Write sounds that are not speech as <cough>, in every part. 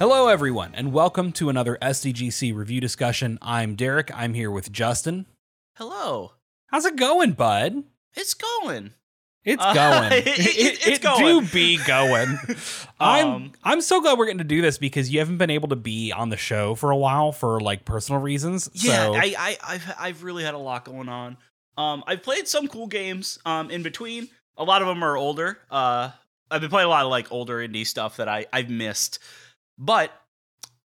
Hello, everyone, and welcome to another SDGC review discussion. I'm Derek. I'm here with Justin. Hello. How's it going, bud? It's going. It's <laughs> Uh, going. it- it- it's going. do be going. <laughs> I'm Um, I'm so glad we're getting to do this because you haven't been able to be on the show for a while for like personal reasons. Yeah, so I, I, I've, I've really had a lot going on. Um, I've played some cool games. Um, in between, a lot of them are older. Uh, I've been playing a lot of like older indie stuff that I, I've missed. But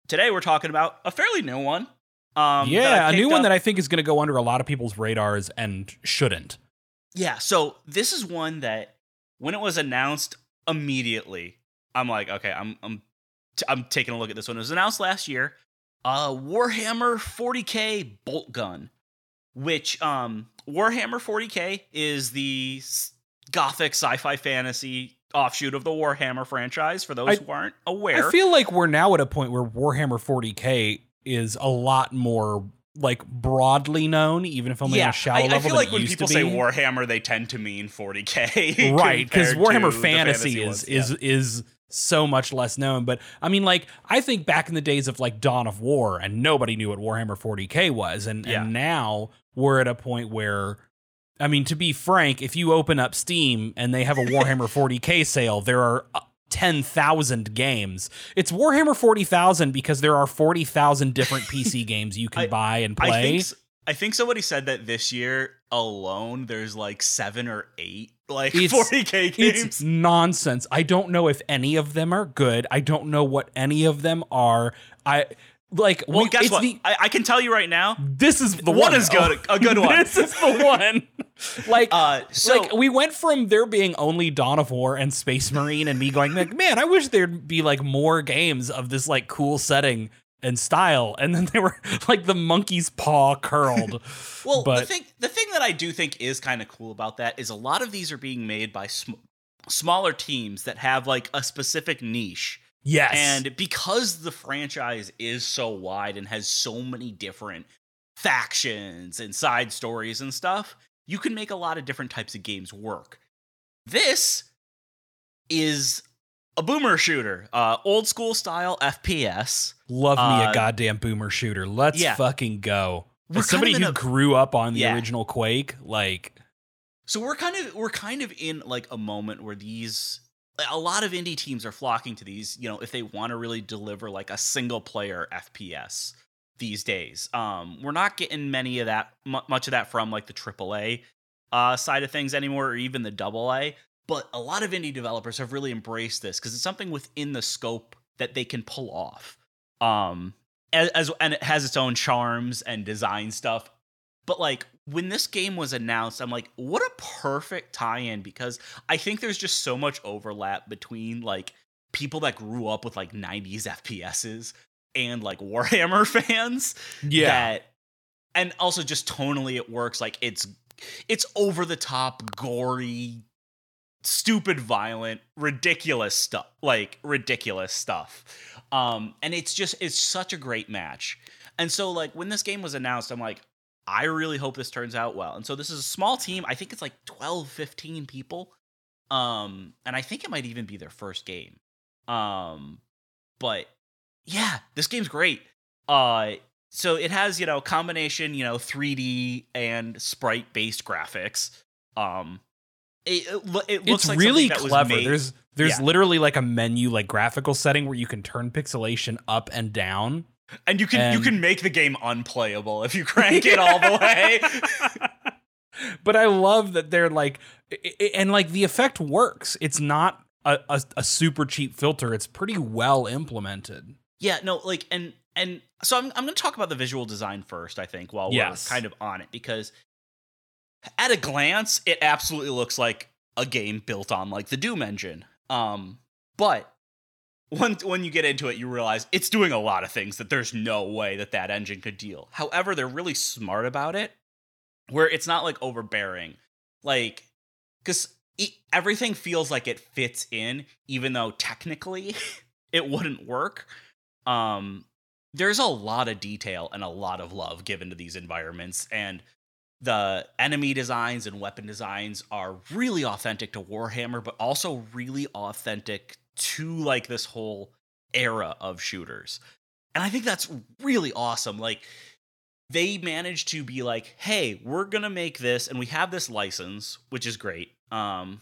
today we're talking about a fairly new one. Um, yeah, a new one up. that I think is going to go under a lot of people's radars and shouldn't. Yeah, so this is one that when it was announced immediately, I'm like, okay, I'm I'm t- I'm taking a look at this one. It was announced last year. Uh Warhammer 40K Boltgun, which um Warhammer 40K is the gothic sci-fi fantasy offshoot of the Warhammer franchise for those I- who aren't aware. I feel like we're now at a point where Warhammer 40K is a lot more like broadly known, even if only on yeah, a shallow I, level. I feel like when used people say. Warhammer, they tend to mean 40k, <laughs> right because warhammer the fantasy, is is Yeah. is so much less known but i mean like i think back in the days of like dawn of war and nobody knew what warhammer 40k was and Yeah. and now we're at a point where i mean to be frank if you open up steam and they have a warhammer <laughs> 40k sale there are uh, 10,000 games. It's Warhammer 40,000 because there are 40,000 different PC <laughs> games you can I- buy and I play. think s- I think somebody said that this year alone there's like seven or eight like It's- 40k games. It's nonsense. I don't know if any of them are good. I don't know what any of them are. I like. well, we- guess it's what? the- I, I can tell you right now. this is the One one. is good- a good one. <laughs> this is the one. <laughs> like, Uh, so like we went from there being only Dawn of War and Space Marine, and me going like, man, I wish there'd be like more games of this like cool setting and style, and then they were <laughs> like the monkey's paw curled. well, the thing the thing that I do think is kind of cool about that is a lot of these are being made by sm- smaller teams that have like a specific niche. Yes, And because the franchise is so wide and has so many different factions and side stories and stuff, you can make a lot of different types of games work. This is a boomer shooter, uh, old school style FPS. Love me a Uh, goddamn boomer shooter. Let's yeah. fucking go. We're As somebody who a- grew up on the Yeah. original Quake, like So we're kind of we're kind of in like a moment where these a lot of indie teams are flocking to these, you know, if they want to really deliver like a single player FPS these days. Um we're not getting many of that mu much of that from like the AAA uh side of things anymore or even the AA, but a lot of indie developers have really embraced this cuz it's something within the scope that they can pull off. Um as, as and it has its own charms and design stuff but like when this game was announced, I'm like, what a perfect tie-in because I think there's just so much overlap between like people that grew up with like 90s FPSs and like Warhammer <laughs> fans Yeah. that and also just tonally it works like it's it's over the top gory stupid violent ridiculous stuff like ridiculous stuff um and it's just it's such a great match and so like when this game was announced i'm like i really hope this turns out well and so this is a small team i think it's like 12 15 people um and i think it might even be their first game um but yeah this game's great uh so it has you know combination you know 3d and sprite based graphics um it, it, it looks it's like really something that was clever. There's there's Yeah. literally like a menu like graphical setting where you can turn pixelation up and down. And you can you can make the game unplayable if you <laughs> crank it all the way <laughs> but I love that they're like and like the effect works. It's not a, a, a super cheap filter. It's pretty well implemented. yeah no like and and so i'm, I'm gonna talk about the visual design first i think while Yes. we're kind of on it because at a glance it absolutely looks like a game built on like the doom engine um but when when you get into it you realize it's doing a lot of things that there's no way that that engine could deal. However they're really smart about it where it's not like overbearing. Like because everything feels like it fits in even though technically <laughs> it wouldn't work. Um there's a lot of detail and a lot of love given to these environments and the enemy designs and weapon designs are really authentic to warhammer but also really authentic to like this whole era of shooters. And I think that's really awesome. Like they managed to be like, "Hey, we're going to make this and we have this license, which is great." Um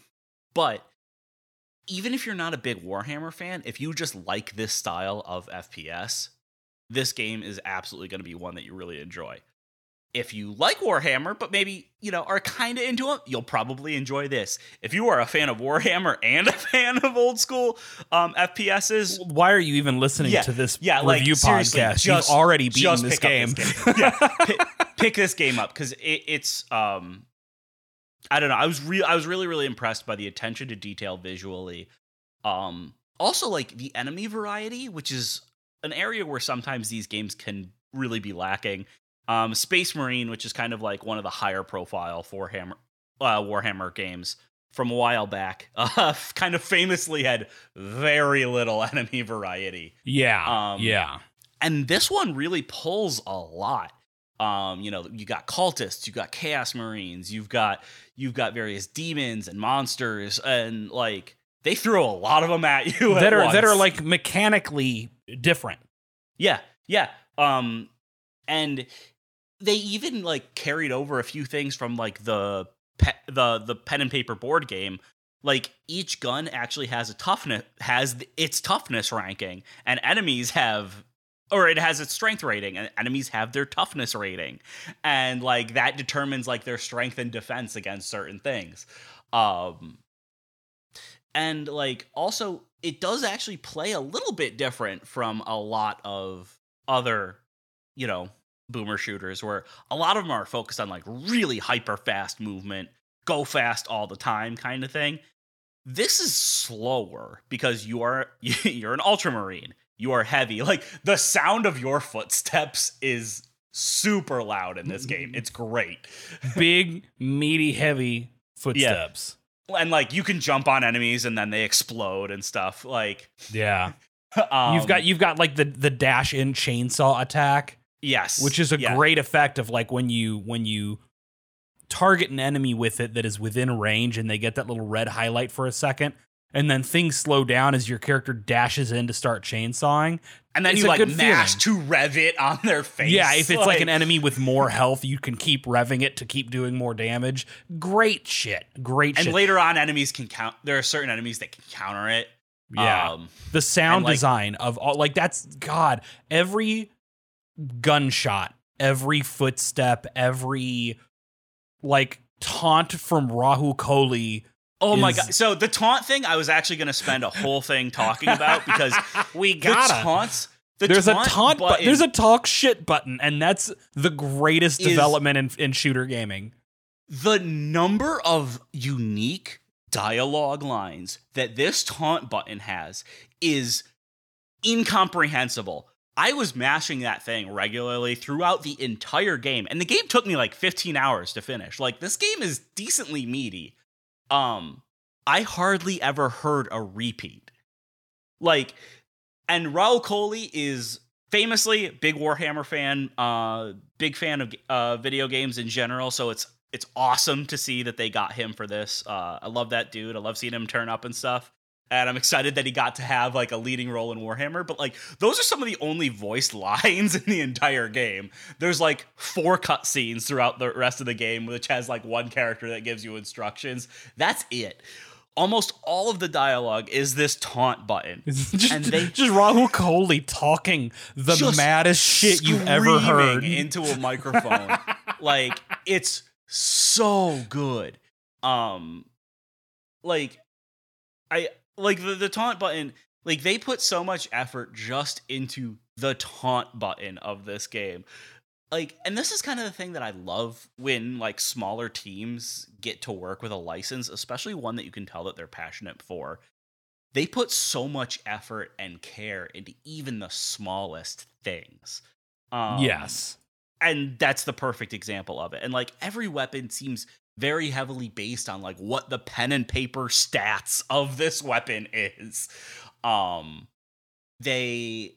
but even if you're not a big Warhammer fan, if you just like this style of FPS, this game is absolutely going to be one that you really enjoy. If you like Warhammer, but maybe, you know, are kind of into it, you'll probably enjoy this. If you are a fan of Warhammer <laughs> and a fan of old school um, FPSs, Why are you even listening Yeah, to this yeah, review seriously, podcast? just- You've already beaten just this pick game. this game. yeah, <laughs> pick, pick this game up because it, it's um, I don't know. I was real. I was really really impressed by the attention to detail visually. Um, also like the enemy variety, which is an area where sometimes these games can really be lacking. Um, Space Marine, which is kind of like one of the higher profile for Hammer, uh, Warhammer games from a while back, <laughs> uh, kind of famously had very little <laughs> enemy variety yeah, Um, yeah. and this one really pulls a lot um you know you got cultists you got chaos marines you've got you've got various demons and monsters and like they throw a lot of them at you <laughs> That at are that are like mechanically different. yeah yeah um and they even like carried over a few things from like the pe- the the pen and paper board game. Like each gun actually has a toughness has its toughness ranking and enemies have or it has its strength rating and enemies have their toughness rating. And like that determines like their strength and defense against certain things. Um and like also it does actually play a little bit different from a lot of other you know boomer shooters where a lot of them are focused on like really hyper fast movement go fast all the time kind of thing. This is slower because you are <laughs> you're an ultramarine. You are heavy. Like the sound of your footsteps is super loud in this game. It's great. <laughs> Big, meaty, heavy footsteps. and like you can jump on enemies and then they explode and stuff like Yeah. <laughs> um, you've got you've got like the the dash in chainsaw attack, yes which is a yeah. great effect of like when you when you target an enemy with it that is within range and they get that little red highlight for a second and then things slow down as your character dashes in to start chainsawing. and then it's you like mash to rev it on their face Yeah, if it's like, an enemy with more health, you can keep revving it to keep doing more damage. Great shit. Great and shit. later on enemies can count there are certain enemies that can counter it yeah. um, the sound like- design of all like that's god every gunshot every footstep every like taunt from rahul kohli Oh my god! So the taunt thing, I was actually going to spend a whole thing talking about <laughs> because we the taunts. The there's taunt a taunt but there's a talk shit button and that's the greatest development in, in shooter gaming the number of unique dialogue lines that this taunt button has is incomprehensible. I was mashing that thing regularly throughout the entire game, and the game took me like 15 hours to finish. Like this game is decently meaty. Um, I hardly ever heard a repeat. Like, and Rahul Kohli is famously big Warhammer fan, uh, big fan of uh, video games in general. So it's it's awesome to see that they got him for this. Uh, I love that dude. I love seeing him turn up and stuff. And I'm excited that he got to have like a leading role in Warhammer. But like those are some of the only voiced <laughs> lines in the entire game. There's like four cutscenes throughout the rest of the game, which has like one character that gives you instructions. That's it. Almost all of the dialogue is this taunt button. just, And they- just rahul kohli talking the maddest shit you've ever heard into a <laughs> microphone. like it's so good. Um like I like the, the taunt button, like they put so much effort just into the taunt button of this game. Like and this is kind of the thing that I love when like smaller teams get to work with a license, especially one that you can tell that they're passionate for. They put so much effort and care into even the smallest things. Um, yes and that's the perfect example of it and like every weapon seems very heavily based on like what the pen and paper stats of this weapon is. Um they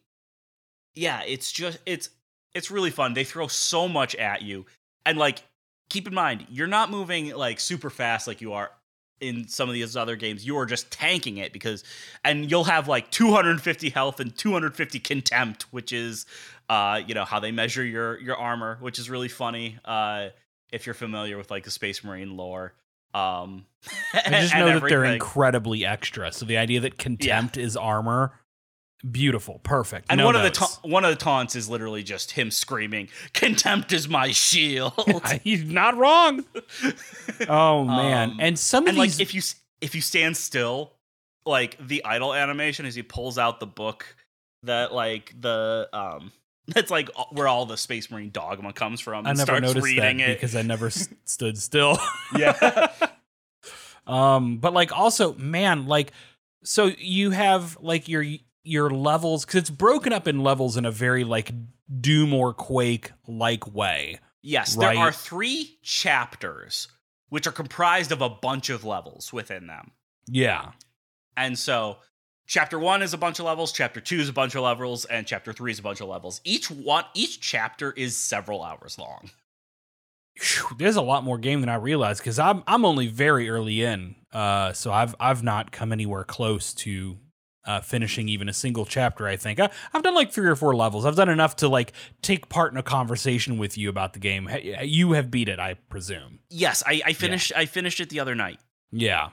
yeah it's just it's it's really fun. They throw so much at you. And like keep in mind you're not moving like super fast like you are in some of these other games, you are just tanking it because, and you'll have like 250 health and 250 contempt, which is, uh, you know, how they measure your your armor, which is really funny. Uh, if you're familiar with like the Space Marine lore. Um, I <laughs> just know that they're incredibly extra. So the idea that contempt yeah. is armor Beautiful, perfect. And no one notes. of the ta- one of the taunts is literally just him screaming, "Contempt is my shield." <laughs> He's not wrong. <laughs> oh man! Um, and some of and these, like if you if you stand still, like the idle animation as he pulls out the book that like the um <laughs> that's like where all the Space Marine dogma comes from. I never noticed that it. because I never stood still. <laughs> yeah. <laughs> um, but like also, man, like so you have like your your levels because it's broken up in levels in a very like Doom or Quake like way. Yes, right? there are three chapters which are comprised of a bunch of levels within them. Yeah. And so chapter 1 is a bunch of levels, chapter 2 is a bunch of levels, and chapter 3 is a bunch of levels. Each one each chapter is several hours long. There's a lot more game than I realized because I'm I'm only very early in, uh, so I've I've not come anywhere close to uh, finishing even a single chapter. I think I, have done like three or four levels. I've done enough to like take part in a conversation with you about the game. You have beat it, I presume. Yes, I, I finished. Yeah. I finished it the other night. Yeah,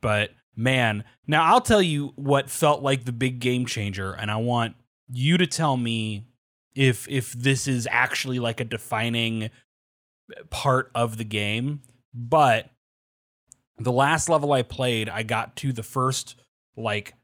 but man, now I'll tell you what felt like the big game changer, and I want you to tell me if if this is actually like a defining part of the game. But the last level I played, I got to the first like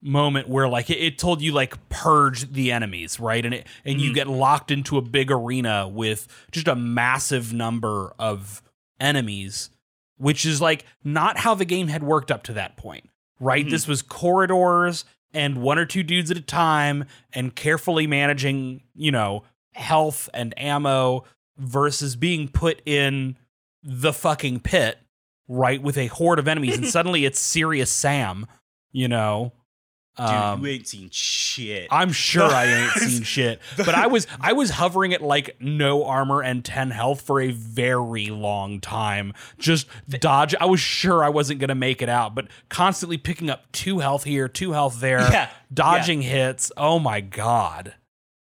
moment where like it, it, told you like purge the enemies right and it and mm. you get locked into a big arena with just a massive number of enemies which is like not how the game had worked up to that point right mm. this was corridors and one or two dudes at a time and carefully managing you know health and ammo versus being put in the fucking pit right with a horde of enemies and <laughs> suddenly it's serious sam you know Dude, um, you ain't seen shit. I'm sure I ain't <laughs> seen shit. But I was I was hovering at like no armor and 10 health for a very long time. Just dodge. I was sure I wasn't gonna make it out, but constantly picking up two health here, two health there, yeah, dodging yeah. hits. Oh my god.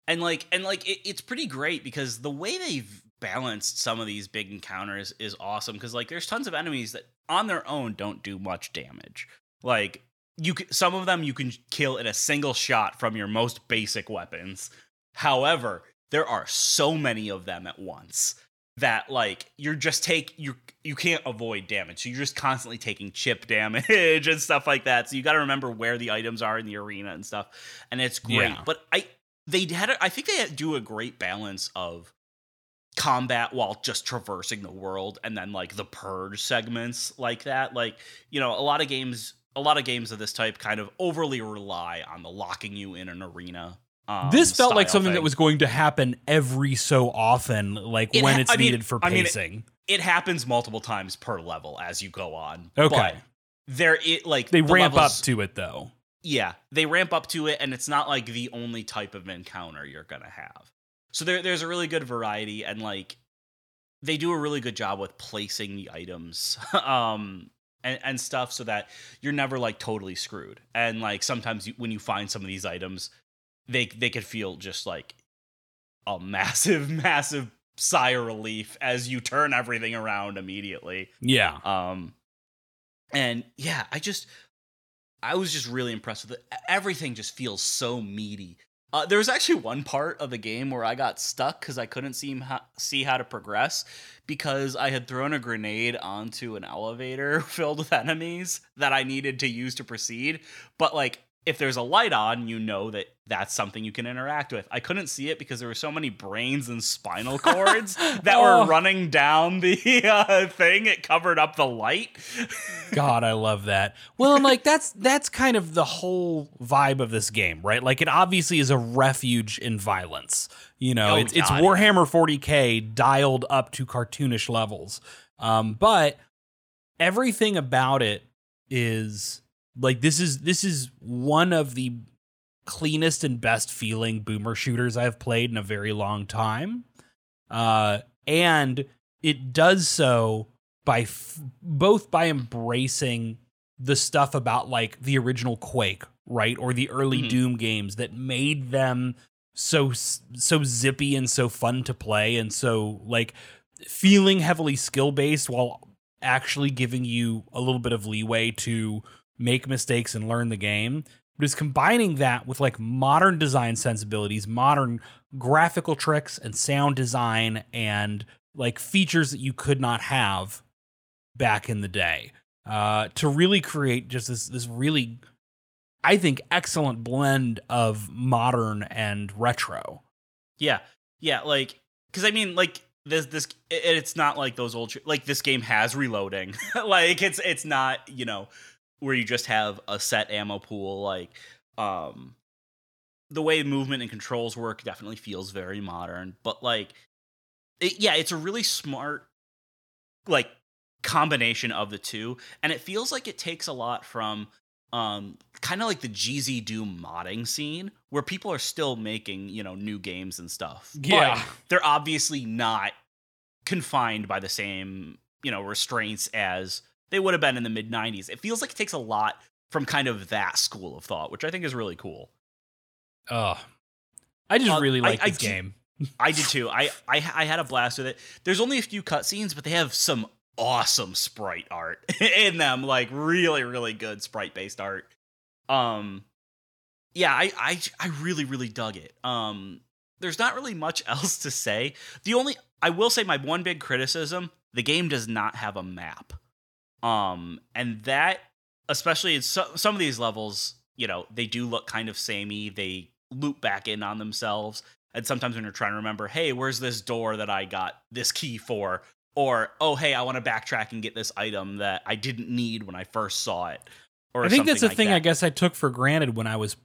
And like and like it, it's pretty great because the way they've balanced some of these big encounters is awesome because like there's tons of enemies that on their own don't do much damage. Like you can, some of them you can kill in a single shot from your most basic weapons. However, there are so many of them at once that like you're just take you you can't avoid damage. So you're just constantly taking chip <laughs> damage and stuff like that. So you got to remember where the items are in the arena and stuff. And it's great. Yeah. But I they had a, I think they do a great balance of combat while just traversing the world and then like the purge segments like that. Like, you know, a lot of games a lot of games of this type kind of overly rely on the locking you in an arena. Um, this felt like something thing. that was going to happen every so often, like it when ha- it's I needed mean, for pacing. I mean, it, it, happens multiple times per level as you go on. Okay, there it like they the ramp levels, up to it though. Yeah, they ramp up to it, and it's not like the only type of encounter you're gonna have. So there, there's a really good variety, and like they do a really good job with placing the items. <laughs> um, and, and stuff so that you're never like totally screwed. And like sometimes you, when you find some of these items, they they could feel just like a <laughs> massive, massive sigh of relief as you turn everything around immediately. Yeah. Um, and yeah, I just I was just really impressed with it. Everything just feels so meaty. Uh, there was actually one part of the game where I got stuck because I couldn't see how, see how to progress because I had thrown a grenade onto an elevator <laughs> filled with enemies that I needed to use to proceed. But like if there's a light on, you know that that's something you can interact with. I couldn't see it because there were so many brains and spinal cords <laughs> that oh. were running down the <laughs> uh, thing. It covered up the light. God, I love that. Well, and like that's that's kind of the whole vibe of this game, right? Like it obviously is a refuge in violence. You know, oh, it's, it's Warhammer 40k dialed up to cartoonish levels. Um, but everything about it is like this is this is one of the cleanest and best feeling boomer shooters I've played in a very long time. Uh, and it does so by f- both by embracing the stuff about like the original Quake, right, or the early Mhm. Doom games that made them so so zippy and so fun to play and so like feeling heavily skill based while actually giving you a little bit of leeway to make mistakes and learn the game but is combining that with like modern design sensibilities modern graphical tricks and sound design and like features that you could not have back in the day uh, to really create just this this really I think excellent blend of modern and retro. Yeah, yeah, like because I mean, like this this it, it's not like those old like this game has reloading. <laughs> like it's it's not you know where you just have a set ammo pool. Like um the way movement and controls work definitely feels very modern, but like it, yeah, it's a really smart like combination of the two, and it feels like it takes a lot from um kind of like the GZDoom modding scene where people are still making, you know, new games and stuff. Yeah. But they're obviously not confined by the same, you know, restraints as they would have been in the mid 90s. It feels like it takes a lot from kind of that school of thought, which I think is really cool. Oh, I just Uh, really like I this do- game. <laughs> I did too. I, I I had a blast with it. There's only a few cutscenes, but they have some awesome sprite art <laughs> in them, like really, really good sprite based art. Um, yeah, I, I I really, really dug it. Um, there's not really much <laughs> else to say. The only I will say my one big criticism: the game does not have a map. Um, and that, especially in so, some of these levels, you know, they do look kind of samey. They loop back in on themselves. And sometimes when you're trying to remember, hey, where's this door that I got this key for? Or, oh, hey, I want to backtrack and get this item that I didn't need when I first saw it. Or I think that's the like thing I guess I took for granted when I was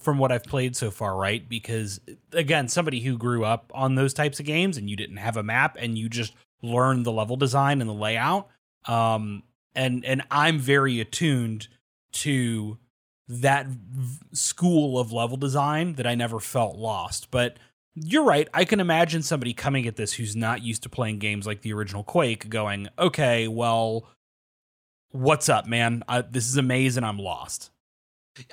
from what I've played so far, right? Because again, somebody who grew up on those types of games and you didn't have a map and you just learned the level design and the layout. Um and and I'm very attuned to that v- school of level design that I never felt lost. But you're right. I can imagine somebody coming at this who's not used to playing games like the original Quake going, okay, well, what's up, man? I, this is amazing. I'm lost.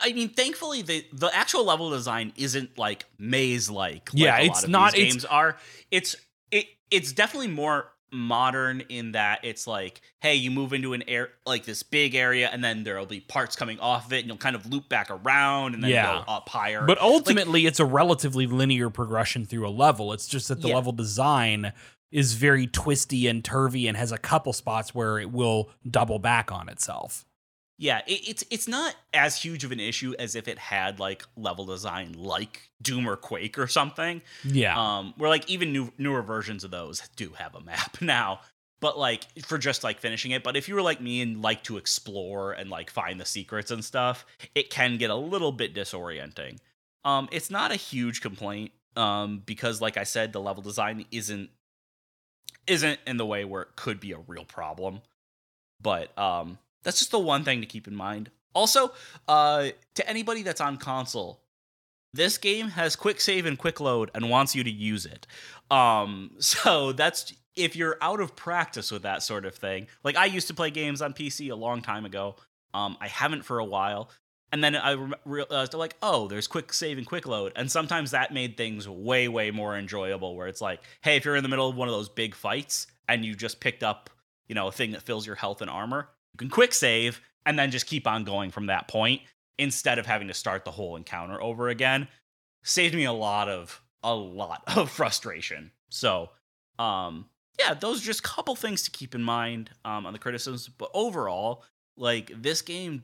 I mean, thankfully, the the actual level design isn't like maze like. Yeah, like a it's lot of not- it's- games are. It's it. It's definitely more modern in that it's like, hey, you move into an air like this big area, and then there'll be parts coming off of it, and you'll kind of loop back around and then Yeah. go up higher. But ultimately, it's a relatively linear progression through a level. It's just that the Yeah. level design is very twisty and turvy and has a couple spots where it will double back on itself. Yeah, it, it's it's not as huge of an issue as if it had like level design like Doom or Quake or something. Yeah. Um, where like even new newer versions of those do have a map <laughs> now. But like for just like finishing it. But if you were like me and like to explore and like find the secrets and stuff, it can get a little bit disorienting. Um, it's not a huge complaint. Um, because like I said, the level design isn't isn't in the way where it could be a real problem. But um that's just the one thing to keep in mind. Also, uh to anybody that's on console, this game has quick save and quick load and wants you to use it. Um <laughs> so that's if you're out of practice with that sort of thing. Like I used to play games on PC a long time ago. Um I haven't for a while. And then I re- realized like, oh, there's quick save and quick load. And sometimes that made things way way more enjoyable where it's like, hey, if you're in the middle of one of those big fights and you just picked up, you know, a thing that fills your health and armor, you can quick save and then just keep on going from that point instead of having to start the whole encounter over again. Saved me a lot of a lot <laughs> of frustration. So um yeah those are just a couple things to keep in mind um on the criticisms. But overall like this game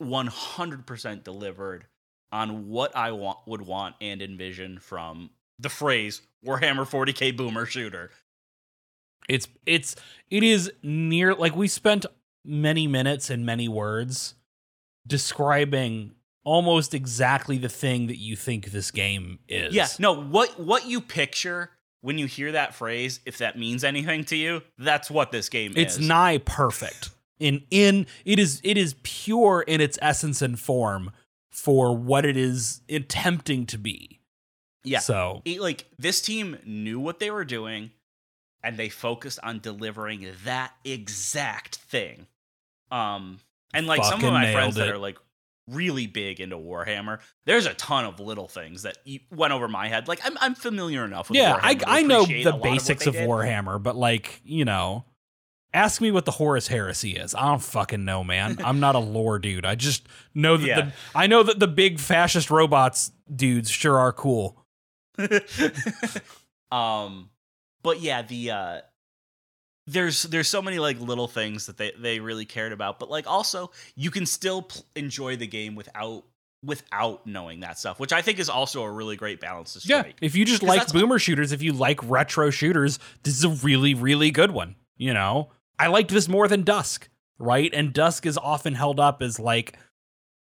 100% delivered on what i want would want and envision from the phrase warhammer 40k boomer shooter. It's it's it is near like we spent many minutes and many words describing almost exactly the thing that you think this game is. Yeah, no, what what you picture when you hear that phrase, if that means anything to you, that's what this game it's is. It's nigh perfect. In in it is it is pure in its essence and form for what it is attempting to be. Yeah. So It- like this team knew what they were doing and they focused on delivering that exact thing. Um, and like some of my friends nailed that are like really big into Warhammer, there's a ton of little things that went over my head. Like I'm I'm familiar enough with Yeah, Warhammer I I know the a lot what basics they of. Warhammer, but like, you know, ask me what the Horus Heresy is. I don't fucking know, man. <laughs> I'm not a lore dude. I just know that Yeah. the I know that the big fascist robots dudes sure are cool. <laughs> um but yeah the uh there's there's so many like little things that they they really cared about but like also you can still pl- enjoy the game without without knowing that stuff which i think is also a really great balance to strike. Yeah, if you just like boomer shooters, if you like retro shooters, this is a really really good one, you know. I liked this more than Dusk, right? And Dusk is often held up as like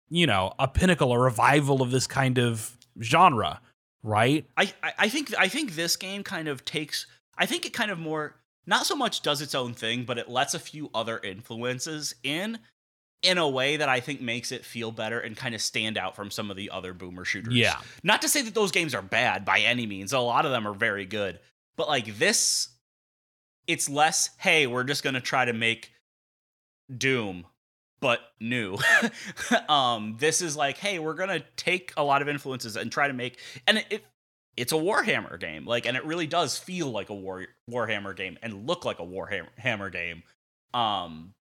you know, a pinnacle, a revival of this kind of genre, right? I, I think I think this game kind of takes I think it kind of more not so much does its own thing, but it lets a few other influences in in a way that I think makes it feel better and kind of stand out from some of the other boomer shooters. Yeah. Not to say that those games are bad by any means. A lot of them are very good. But like this it's less, hey, we're just going to try to make Doom but new. <laughs> um this is like, hey, we're going to take a lot of influences and try to make and it, it it's a Warhammer game. Like and it really does feel like a War Warhammer game and look like a Warhammer game. Um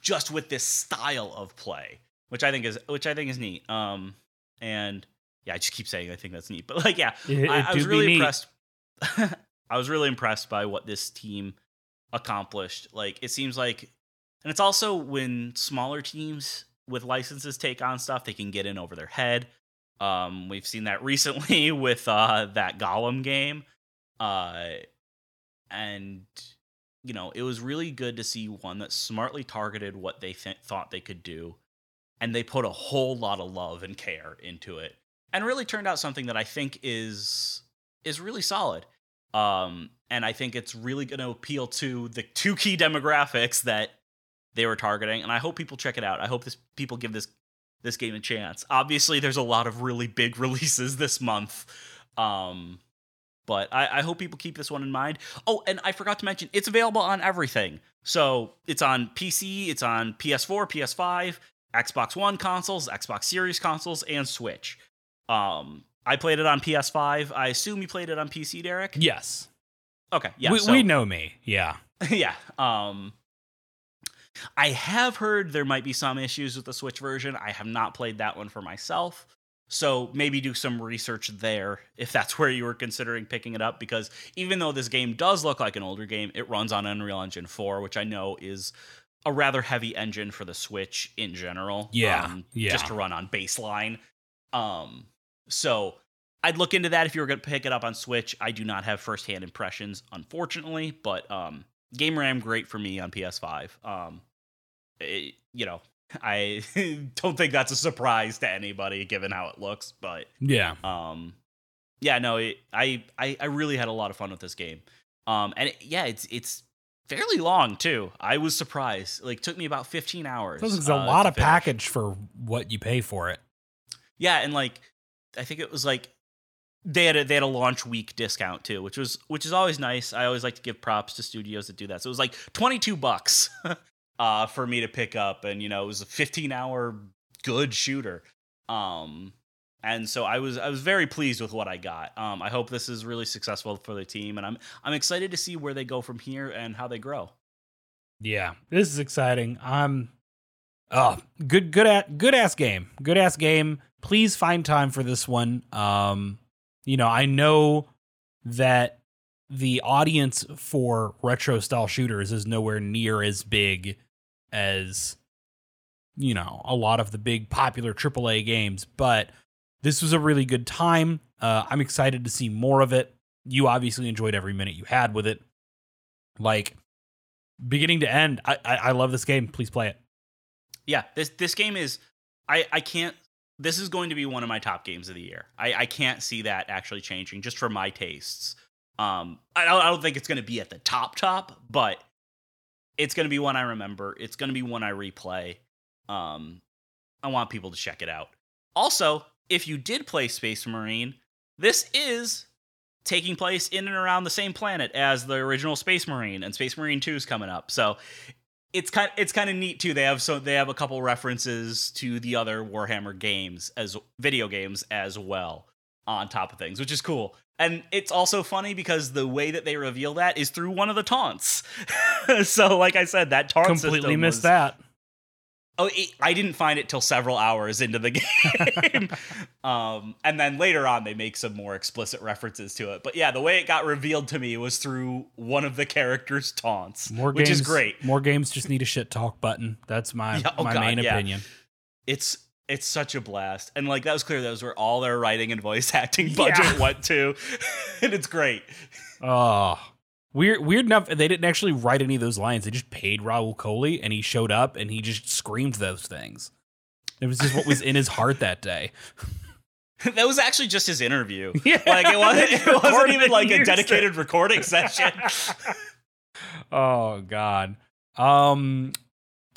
just with this style of play, which I think is which I think is neat. Um and yeah, I just keep saying I think that's neat. But like yeah, It, I, I was really impressed. <laughs> I was really impressed by what this team accomplished. Like it seems like, and it's also when smaller teams with licenses take on stuff, they can get in over their head. Um, we've seen that <laughs> recently with uh, that Gollum game, uh, and you know it was really good to see one that smartly targeted what they th- thought they could do, and they put a whole lot of love and care into it, and really turned out something that I think is is really solid. Um, and I think it's really going to appeal to the two key demographics that they were targeting. And I hope people check it out. I hope this people give this this game a chance. Obviously, there's a lot of really big <laughs> releases this month. Um, but I, I hope people keep this one in mind. Oh, and I forgot to mention, it's available on everything. So it's on PC, it's on PS4, PS5, Xbox One consoles, Xbox Series consoles, and Switch. Um, I played it on PS5. I assume you played it on PC, Derek. Yes. Okay, yeah. we, so- we know me. Yeah. <laughs> yeah. Um I have heard there might be some issues with the Switch version. I have not played that one for myself. So maybe do some research there if that's <laughs> where you were considering picking it up because even though this game does look like an older game, it runs on Unreal Engine 4, which I know is a rather heavy engine for the Switch in general. Yeah, um, yeah. Just to run on baseline. Um, so I'd look into that if you were going to pick it up on Switch. I do not have firsthand impressions, unfortunately, but um, game RAM great for me on PS5. Um, it- you know, <laughs> I <laughs> don't think that's a surprise to anybody given how it looks, but Yeah. um, yeah, no, it, I, I I really had a lot of fun with this game. Um, and it, yeah, it's it's fairly long too. I was surprised. Like, took me about 15 hours. Like it's a uh, lot of finish. package for what you pay for it. Yeah, and like I think it was like they had a, they had a launch week discount too, which was which is always nice. I always like to give props to studios that do that. So it was like 22 bucks <laughs> uh for me to pick up and you know, it was a 15 hour good shooter. Um and so I was I was very pleased with what I got. Um I hope this is really successful for the team and I'm I'm excited to see where they go from here and how they grow. Yeah, this is exciting. Um, oh, good, good at good ass game, good ass game. Please find time for this one. Um, you know, I know that the audience for retro style shooters is nowhere near as big as you know a lot of the big popular AAA games, but this was a really good time. Uh, I'm excited to see more of it. You obviously enjoyed every minute you had with it. Like beginning to end, I, I I love this game. Please play it. yeah this this game is i i can't this is going to be one of my top games of the year. I i can't see that actually changing just for my tastes. Um i don't, I don't think it's going to be at the top top but it's going to be one i remember. It's going to be one i replay. Um i want people to check it out. Also if you did play space marine this is taking place in and around the same planet as the original Space Marine, and Space Marine 2 is coming up. So it's kind it's kind of neat too. They have so they have a couple references to the other Warhammer games as video games as well on top of things, which is cool. And it's also funny because the way that they reveal that is through one of the taunts. <laughs> so, like I said, that taunt Completely missed that. Oh, it, I didn't find it till several hours into the <laughs> game. um, and then later on, they make some more explicit references to it. But yeah, the way it got revealed to me was through one of the characters' taunts, More which games, is great. More games just need a shit talk button. That's my Yeah, <laughs> oh my God, main yeah. opinion. It's it's such a blast, and like that was clear. That was where all their writing and voice <laughs> acting budget Yeah. went to, and it's great. Oh, weird. Weird enough, they didn't actually write any of those lines. They just paid Rahul Kohli, and he showed up and he just screamed those things. It was just what was in his heart that day. <laughs> that was actually just his interview. <laughs> Yeah, Like it wasn't. It wasn't even like a dedicated recording <laughs> session. Oh God. Um,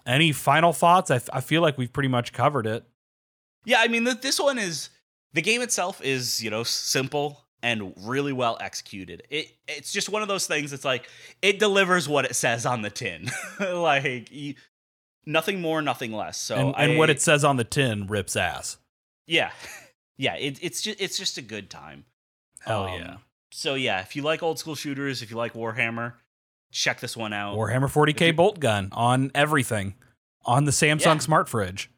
any final thoughts? I, I feel like we've pretty much covered it. Yeah, I mean, th- this one is the game itself is you know simple and really well executed. It it's just one of those things. It's like it delivers what it says on the tin, <laughs> like you, nothing more, nothing less. So and, and what it says on the tin rips ass. yeah, <laughs> yeah. It, it's just it's just a good time. Hell Um, yeah. So yeah, if you like old school shooters, if you like Warhammer, check this one out. Warhammer if 40k you- boltgun on everything, on the Samsung Yeah. smart fridge.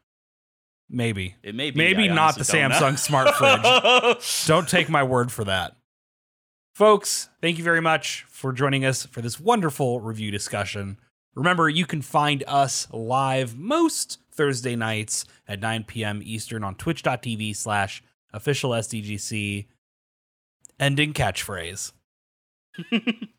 Maybe, it may be maybe I not the don't know. Samsung smart fridge. <laughs> Don't take my word for that. Folks, thank you very much for joining us for this wonderful review discussion. Remember, you can find us live most Thursday nights at 9 p.m. Eastern on twitch.tv slash official SDGC. Ending catchphrase. <laughs>